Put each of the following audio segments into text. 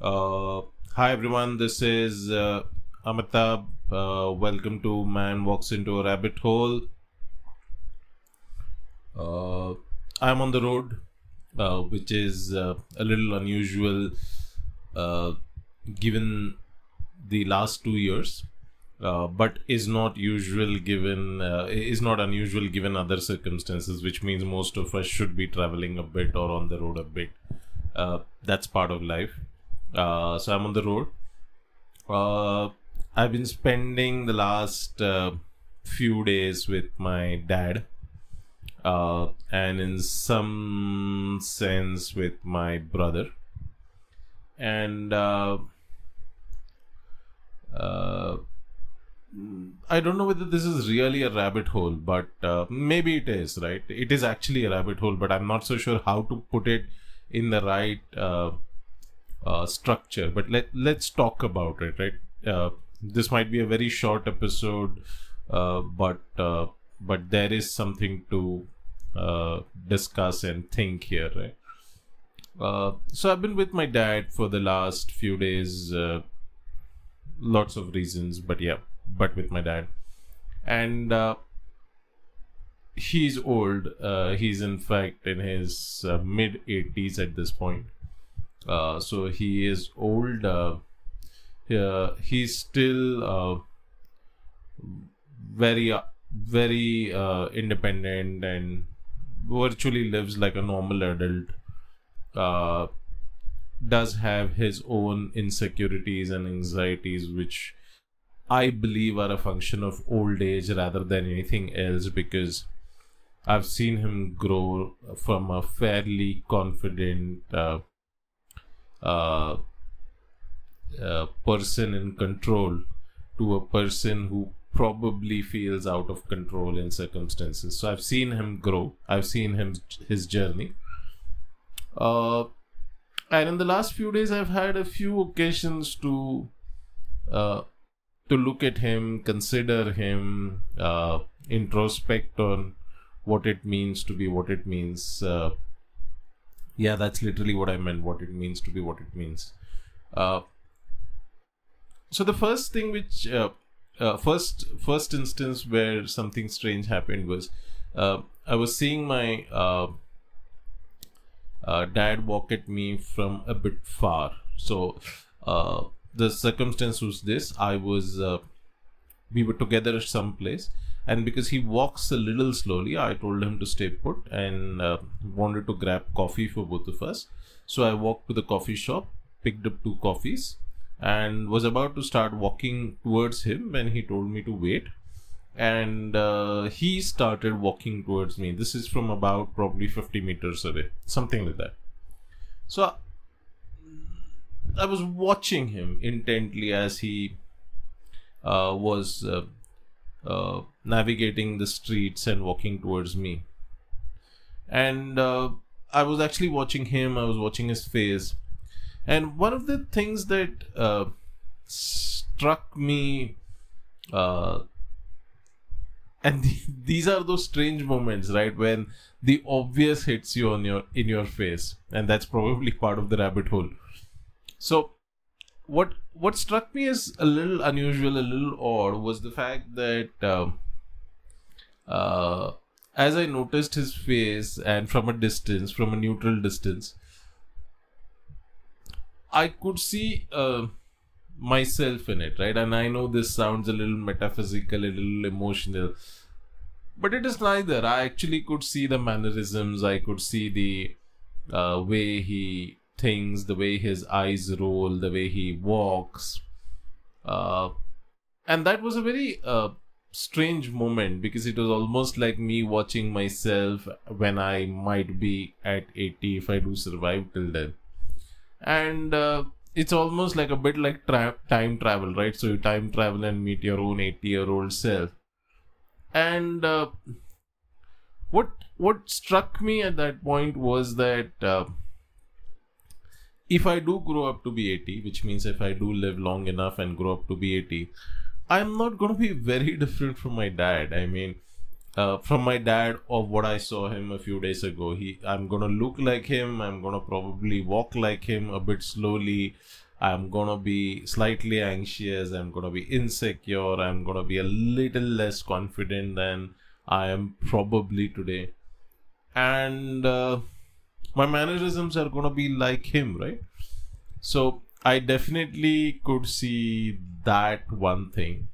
Uh, hi everyone, this is uh, Amitabh. Uh, welcome to Man Walks into a Rabbit Hole. Uh, I'm on the road, uh, which is uh, a little unusual uh, given the last two years. Uh, but is not usual given is not unusual given other circumstances which means most of us should be traveling a bit or on the road a bit that's part of life uh, so i'm on the road uh, i've been spending the last uh, few days with my dad uh, and in some sense with my brother and uh, uh, I don't know whether this is really a rabbit hole, but uh, maybe it is, right? It is actually a rabbit hole, but I'm not so sure how to put it in the right uh, uh, structure. But let let's talk about it, right? Uh, this might be a very short episode, uh, but uh, but there is something to uh, discuss and think here, right? Uh, so I've been with my dad for the last few days. Lots of reasons, but yeah, but with my dad, and he's old. Uh, he's in fact in his uh, mid 80s at this point. Uh, so he is old. Uh, yeah, he's still uh, very, uh, very uh, independent and virtually lives like a normal adult. Uh, does have his own insecurities and anxieties, which I believe are a function of old age rather than anything else because I've seen him grow from a fairly confident uh, uh, uh, person in control to a person who probably feels out of control in circumstances. So I've seen him grow. I've seen him his journey. Uh, and in the last few days, I've had a few occasions to uh, to look at him, consider him, uh, introspect on what it means to be what it means. Yeah, that's literally what I meant. What it means to be what it means. Uh, so the first thing which uh, uh, first first instance where something strange happened was uh, I was seeing my uh, uh, dad walk at me from a bit far. So the circumstance was this: I was we were together at some someplace, and because he walks a little slowly, I told him to stay put and uh, wanted to grab coffee for both of us. So I walked to the coffee shop, picked up two coffees, and was about to start walking towards him when he told me to wait. And uh, he started walking towards me. This is from about probably 50 meters away something like that. So i was watching him intently as he uh, was uh, uh, navigating the streets and walking towards me. And uh, i was actually watching him i was watching his face. And one of the things that uh, struck me uh, and th- these are those strange moments right when the obvious hits you on your in your face. And that's probably part of the rabbit hole. So what what struck me as a little unusual a little odd was the fact that uh, uh, as i noticed his face and from a distance from a neutral distance i could see uh, myself in it, right? And I know this sounds a little metaphysical, a little emotional, but it is neither. I actually could see the mannerisms, I could see the uh, way he thinks, the way his eyes roll, the way he walks. Uh, and that was a very uh, strange moment because it was almost like me watching myself when I might be at 80 if I do survive till then. And uh, it's almost like a bit like tra- time travel, right? So you time travel and meet your own 80 year old self. And uh, what what struck me at that point was that uh, if I do grow up to be 80, which means if I do live long enough and grow up to be 80, I'm not going to be very different from my dad. I mean, uh, from my dad of what I saw him a few days ago. He, I'm gonna look like him. I'm gonna probably walk like him a bit slowly. I'm gonna be slightly anxious, I'm gonna be insecure, I'm gonna be a little less confident than I am probably today. And uh, my mannerisms are gonna be like him, right? So I definitely could see that one thing.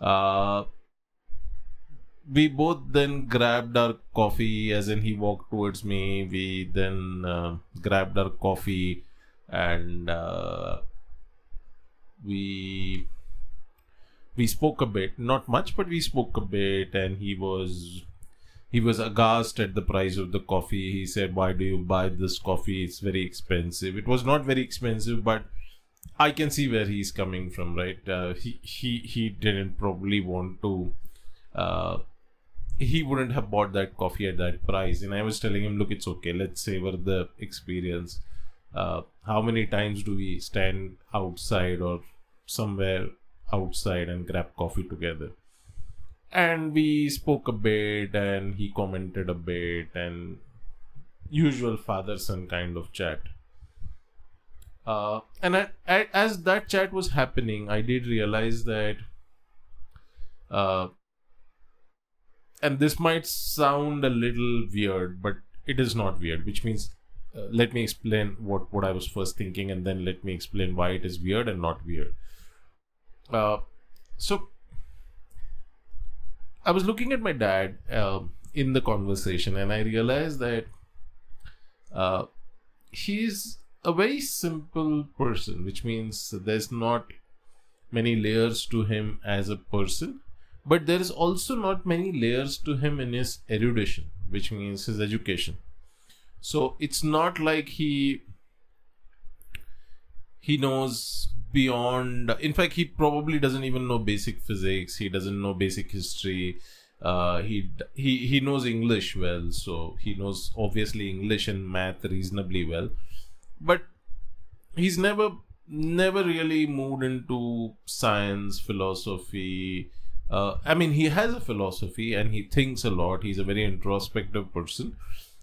Uh, we both then grabbed our coffee, as in he walked towards me. We then uh, grabbed our coffee and uh, we we spoke a bit, not much, but we spoke a bit, and he was he was aghast at the price of the coffee. He said, "Why do you buy this coffee? It's very expensive." It was not very expensive, but I can see where he's coming from, right? Uh, he he he didn't probably want to. Uh, he wouldn't have bought that coffee at that price, and I was telling him, "Look, it's okay. Let's savor the experience." uh, how many times do we stand outside or somewhere outside and grab coffee together and we spoke a bit and he commented a bit and usual father son kind of chat uh, and I, I, as that chat was happening i did realize that uh, and this might sound a little weird but it is not weird which means uh, let me explain what what I was first thinking, and then let me explain why it is weird and not weird. Uh, so I was looking at my dad uh, in the conversation, and I realized that uh, he's a very simple person, which means there's not many layers to him as a person, but there is also not many layers to him in his erudition, which means his education. So it's not like he he knows beyond in fact he probably doesn't even know basic physics. He doesn't know basic history. Uh, he he he knows english well so he knows obviously english and math reasonably well. But he's never never really moved into science philosophy. Uh, i mean he has a philosophy and he thinks a lot. He's a very introspective person.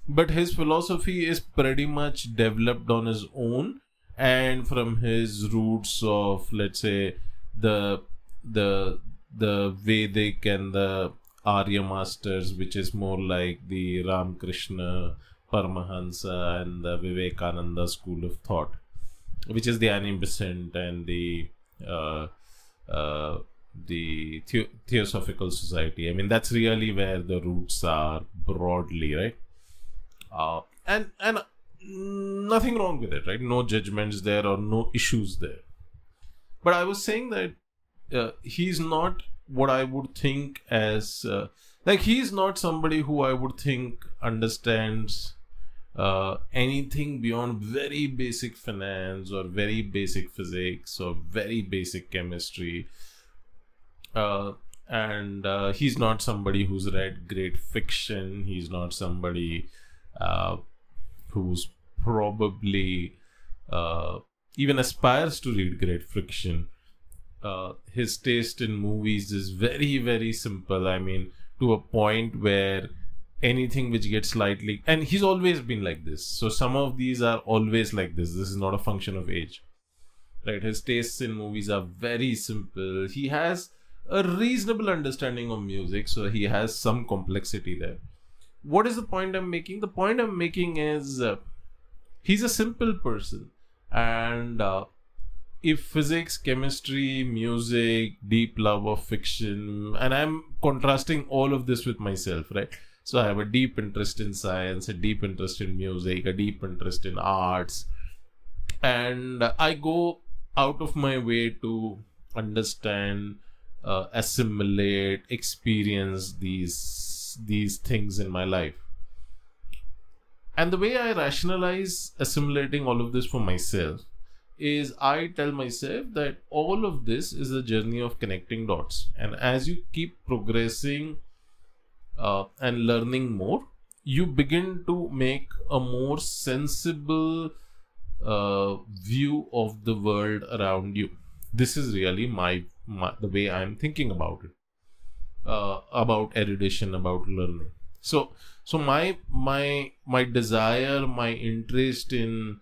But his philosophy is pretty much developed on his own and from his roots of let's say the the the Vedic and the Arya masters, which is more like the Ramakrishna, Paramahansa, and the Vivekananda school of thought, which is the animism and the uh, uh, the the- Theosophical Society. I mean, that's really where the roots are broadly, right? uh, and and nothing wrong with it right? No judgments there or no issues there. But i was saying that uh, he's not what i would think as uh, like he's not somebody who i would think understands uh, anything beyond very basic finance or very basic physics or very basic chemistry. Uh, and uh, he's not somebody who's read great fiction. He's not somebody uh, who's probably uh, even aspires to read great fiction. Uh, his taste in movies is very, very simple. I mean, to a point where anything which gets slightly. And he's always been like this. So some of these are always like this. This is not a function of age. Right? His tastes in movies are very simple. He has a reasonable understanding of music, so he has some complexity there what is the point i'm making the point i'm making is uh, he's a simple person. And uh, if physics chemistry music deep love of fiction and i'm contrasting all of this with myself right? So i have a deep interest in science a deep interest in music a deep interest in arts. And i go out of my way to understand uh, assimilate experience these these things in my life and the way i rationalize assimilating all of this for myself is i tell myself that all of this is a journey of connecting dots. And as you keep progressing uh, and learning more you begin to make a more sensible uh, view of the world around you. This is really my, my the way i'm thinking about it uh, about erudition about learning. So so my my my desire my interest in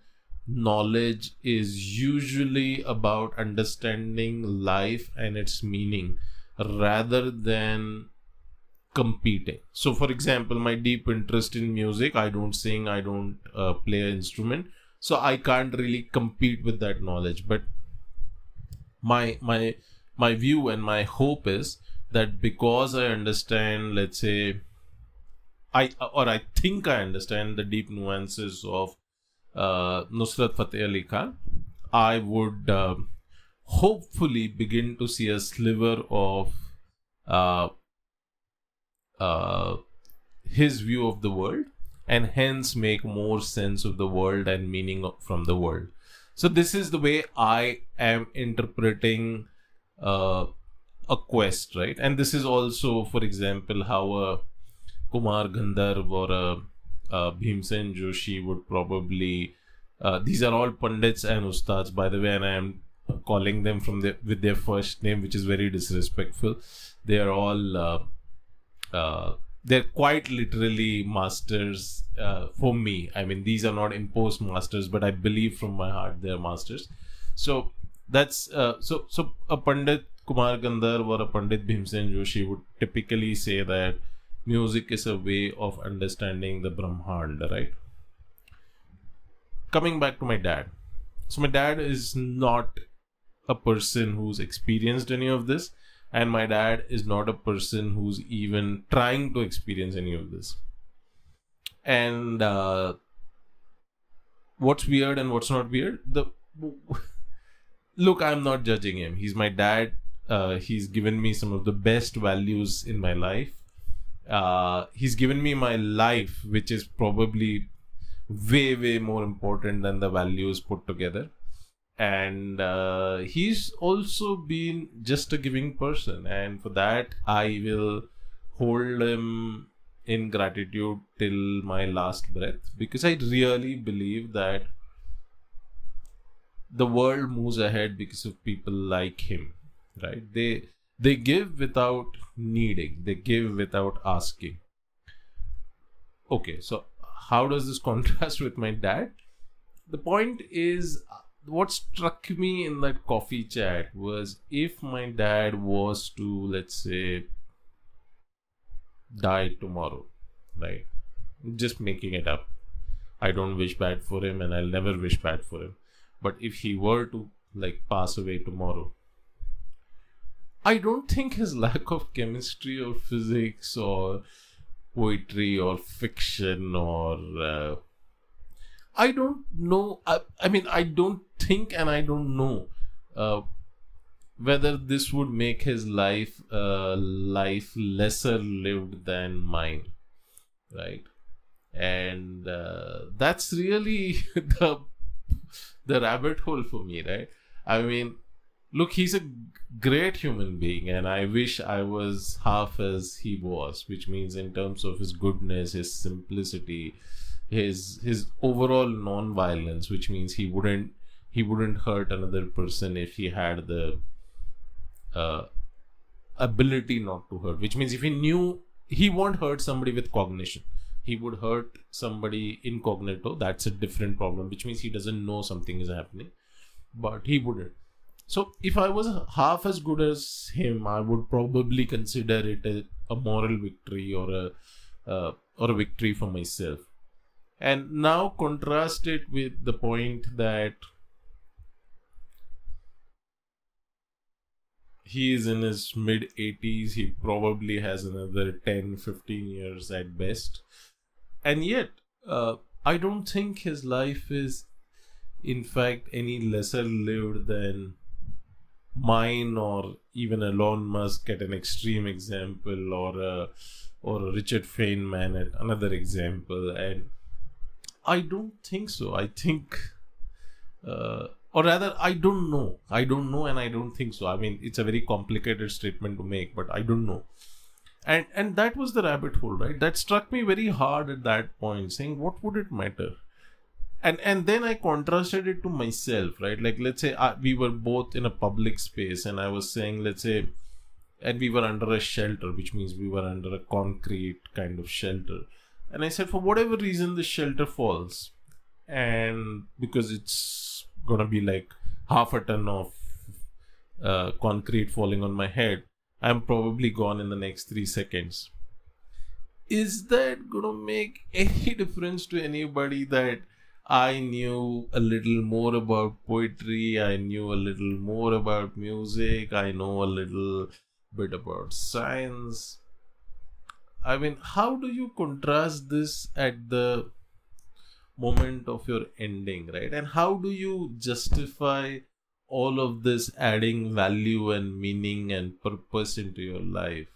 knowledge is usually about understanding life and its meaning rather than competing. So, for example, my deep interest in music, I don't sing, I don't uh, play an instrument, so I can't really compete with that knowledge. But my my my view and my hope is that because I understand, let's say, I or I think I understand the deep nuances of uh, Nusrat Fateh Ali Khan, I would uh, hopefully begin to see a sliver of uh, uh, his view of the world and hence make more sense of the world and meaning from the world. So, this is the way I am interpreting uh, a quest, right? And this is also, for example, how a Kumar Gandharv or a uh, Bhimsen Joshi would probably. Uh, these are all pundits and ustads, by the way, and I am calling them from the, with their first name, which is very disrespectful. They are all uh, uh, they're quite literally masters uh, for me. I mean, these are not imposed masters, but I believe from my heart they're masters. So that's uh, so so a Pandit Kumar Gandharv or a Pandit Bhimsen Joshi would typically say that music is a way of understanding the Brahmand, right? Coming back to my dad. So, my dad is not a person who's experienced any of this, and my dad is not a person who's even trying to experience any of this. And uh, what's weird and what's not weird? The look, I'm not judging him. He's my dad. Uh, he's given me some of the best values in my life uh, he's given me my life, which is probably way, way more important than the values put together. And uh, he's also been just a giving person, and for that, I will hold him in gratitude till my last breath because I really believe that the world moves ahead because of people like him, right? They they give without needing, they give without asking. Okay, so how does this contrast with my dad? The point is, what struck me in that coffee chat was if my dad was to, let's say, die tomorrow, right? Just making it up. I don't wish bad for him and I'll never wish bad for him. But if he were to like pass away tomorrow, I don't think his lack of chemistry or physics or poetry or fiction or uh, I don't know. I, I, mean, I don't think and I don't know uh, whether this would make his life uh, life lesser lived than mine, right? And uh, that's really the the rabbit hole for me, right? I mean, look, he's a great human being, and I wish I was half as he was, which means in terms of his goodness, his simplicity, his his overall non-violence, which means he wouldn't he wouldn't hurt another person if he had the uh, ability not to hurt. Which means if he knew he won't hurt somebody with cognition. He would hurt somebody incognito. That's a different problem, which means he doesn't know something is happening. But he wouldn't so if I was half as good as him, I would probably consider it a, a moral victory or a uh, or a victory for myself. And now contrast it with the point that he is in his mid 80s he probably has another 10 15 years at best and yet uh, i don't think his life is in fact any lesser lived than mine or even Elon Musk at an extreme example or a, or Richard Feynman at another example. And I don't think so. I think uh, or rather I don't know. I don't know and I don't think so. I mean it's a very complicated statement to make but I don't know. And and that was the rabbit hole right? That struck me very hard at that point saying what would it matter and and then i contrasted it to myself right? Like let's say I, we were both in a public space and i was saying let's say and we were under a shelter which means we were under a concrete kind of shelter. And i said for whatever reason the shelter falls. And because it's gonna be like half a ton of uh, concrete falling on my head, I'm probably gone in the next three seconds. Is that gonna make any difference to anybody that I knew a little more about poetry, I knew a little more about music, I know a little bit about science. I mean, how do you contrast this at the moment of your ending, right? And how do you justify all of this adding value and meaning and purpose into your life?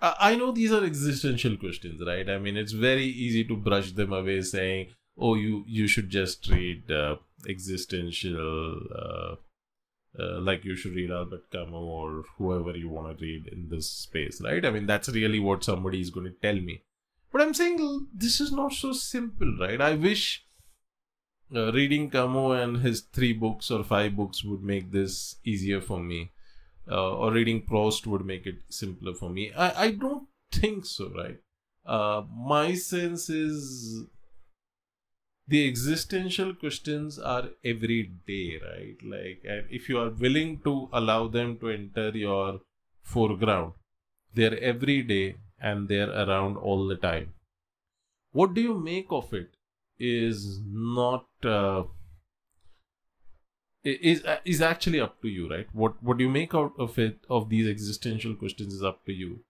I know these are existential questions, right? I mean, it's very easy to brush them away saying, oh you you should just read uh, existential uh, uh, like you should read Albert Camus or whoever you want to read in this space, right? I mean, that's really what somebody is going to tell me. But I'm saying this is not so simple, right? I wish uh, reading Camus and his three books or five books would make this easier for me, uh, or reading Proust would make it simpler for me. I, I don't think so, right? Uh, my sense is the existential questions are every day right? Like and if you are willing to allow them to enter your foreground they're every day and they're around all the time. What do you make of it is not uh, is is actually up to you right? What what you make out of it of these existential questions is up to you.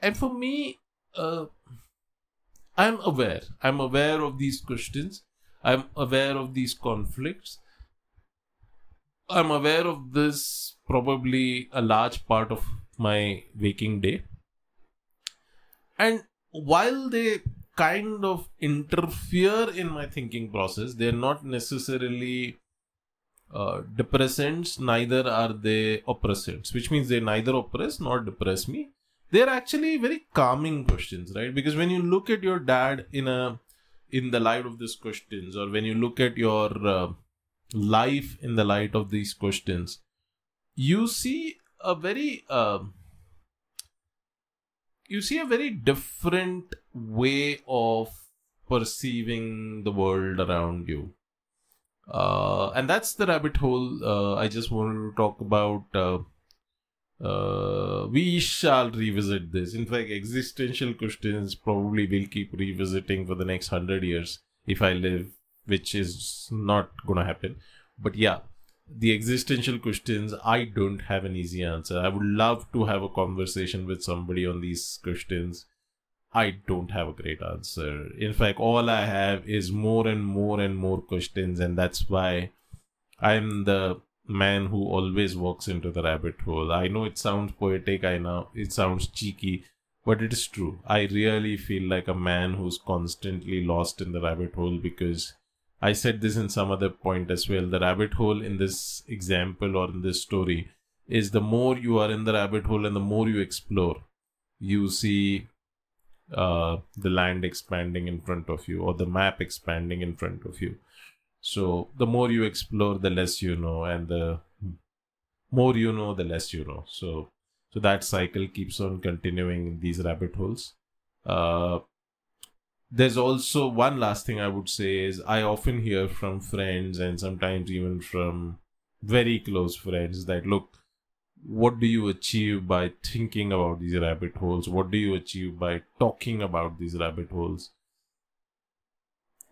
And for me uh, I'm aware. I'm aware of these questions. I'm aware of these conflicts. I'm aware of this probably a large part of my waking day. And while they kind of interfere in my thinking process, they're not necessarily uh, depressants, neither are they oppressants, which means they neither oppress nor depress me they're actually very calming questions right? Because when you look at your dad in a in the light of these questions or when you look at your uh, life in the light of these questions you see a very uh, you see a very different way of perceiving the world around you. Uh, and that's the rabbit hole uh, i just wanted to talk about uh, we shall revisit this. In fact, existential questions probably will keep revisiting for the next hundred years if I live, which is not gonna happen. But yeah, the existential questions, I don't have an easy answer. I would love to have a conversation with somebody on these questions. I don't have a great answer. In fact, all I have is more and more and more questions, and that's why I'm the man who always walks into the rabbit hole. I know it sounds poetic, I know it sounds cheeky, but it is true. I really feel like a man who's constantly lost in the rabbit hole because I said this in some other point as well. The rabbit hole in this example or in this story is the more you are in the rabbit hole and the more you explore, you see uh, the land expanding in front of you or the map expanding in front of you so the more you explore, the less you know, and the more you know, the less you know. So so that cycle keeps on continuing in these rabbit holes. Uh, there's also one last thing I would say is I often hear from friends and sometimes even from very close friends that look, what do you achieve by thinking about these rabbit holes? What do you achieve by talking about these rabbit holes?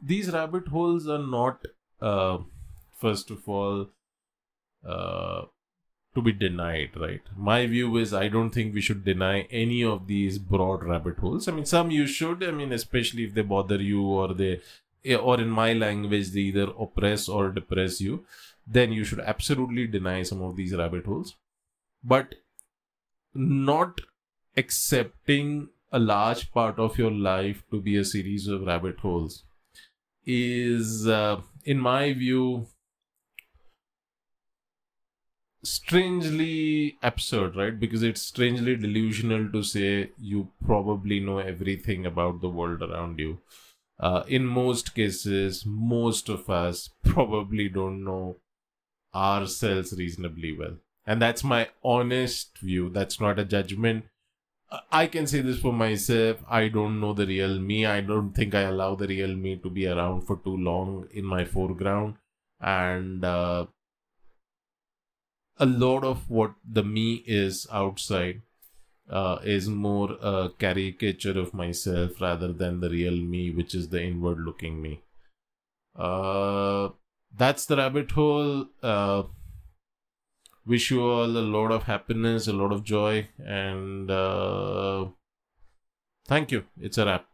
These rabbit holes are not uh, first of all, uh, to be denied, right? My view is I don't think we should deny any of these broad rabbit holes. I mean, some you should, I mean, especially if they bother you or they, or in my language, they either oppress or depress you, then you should absolutely deny some of these rabbit holes. But not accepting a large part of your life to be a series of rabbit holes is uh, in my view, strangely absurd, right? Because it's strangely delusional to say you probably know everything about the world around you. Uh, in most cases, most of us probably don't know ourselves reasonably well. And that's my honest view. That's not a judgment. I can say this for myself. I don't know the real me. I don't think I allow the real me to be around for too long in my foreground. And uh, a lot of what the me is outside uh, is more a caricature of myself rather than the real me, which is the inward looking me. Uh, that's the rabbit hole. Wish you all a lot of happiness, a lot of joy, and uh, thank you. It's a wrap.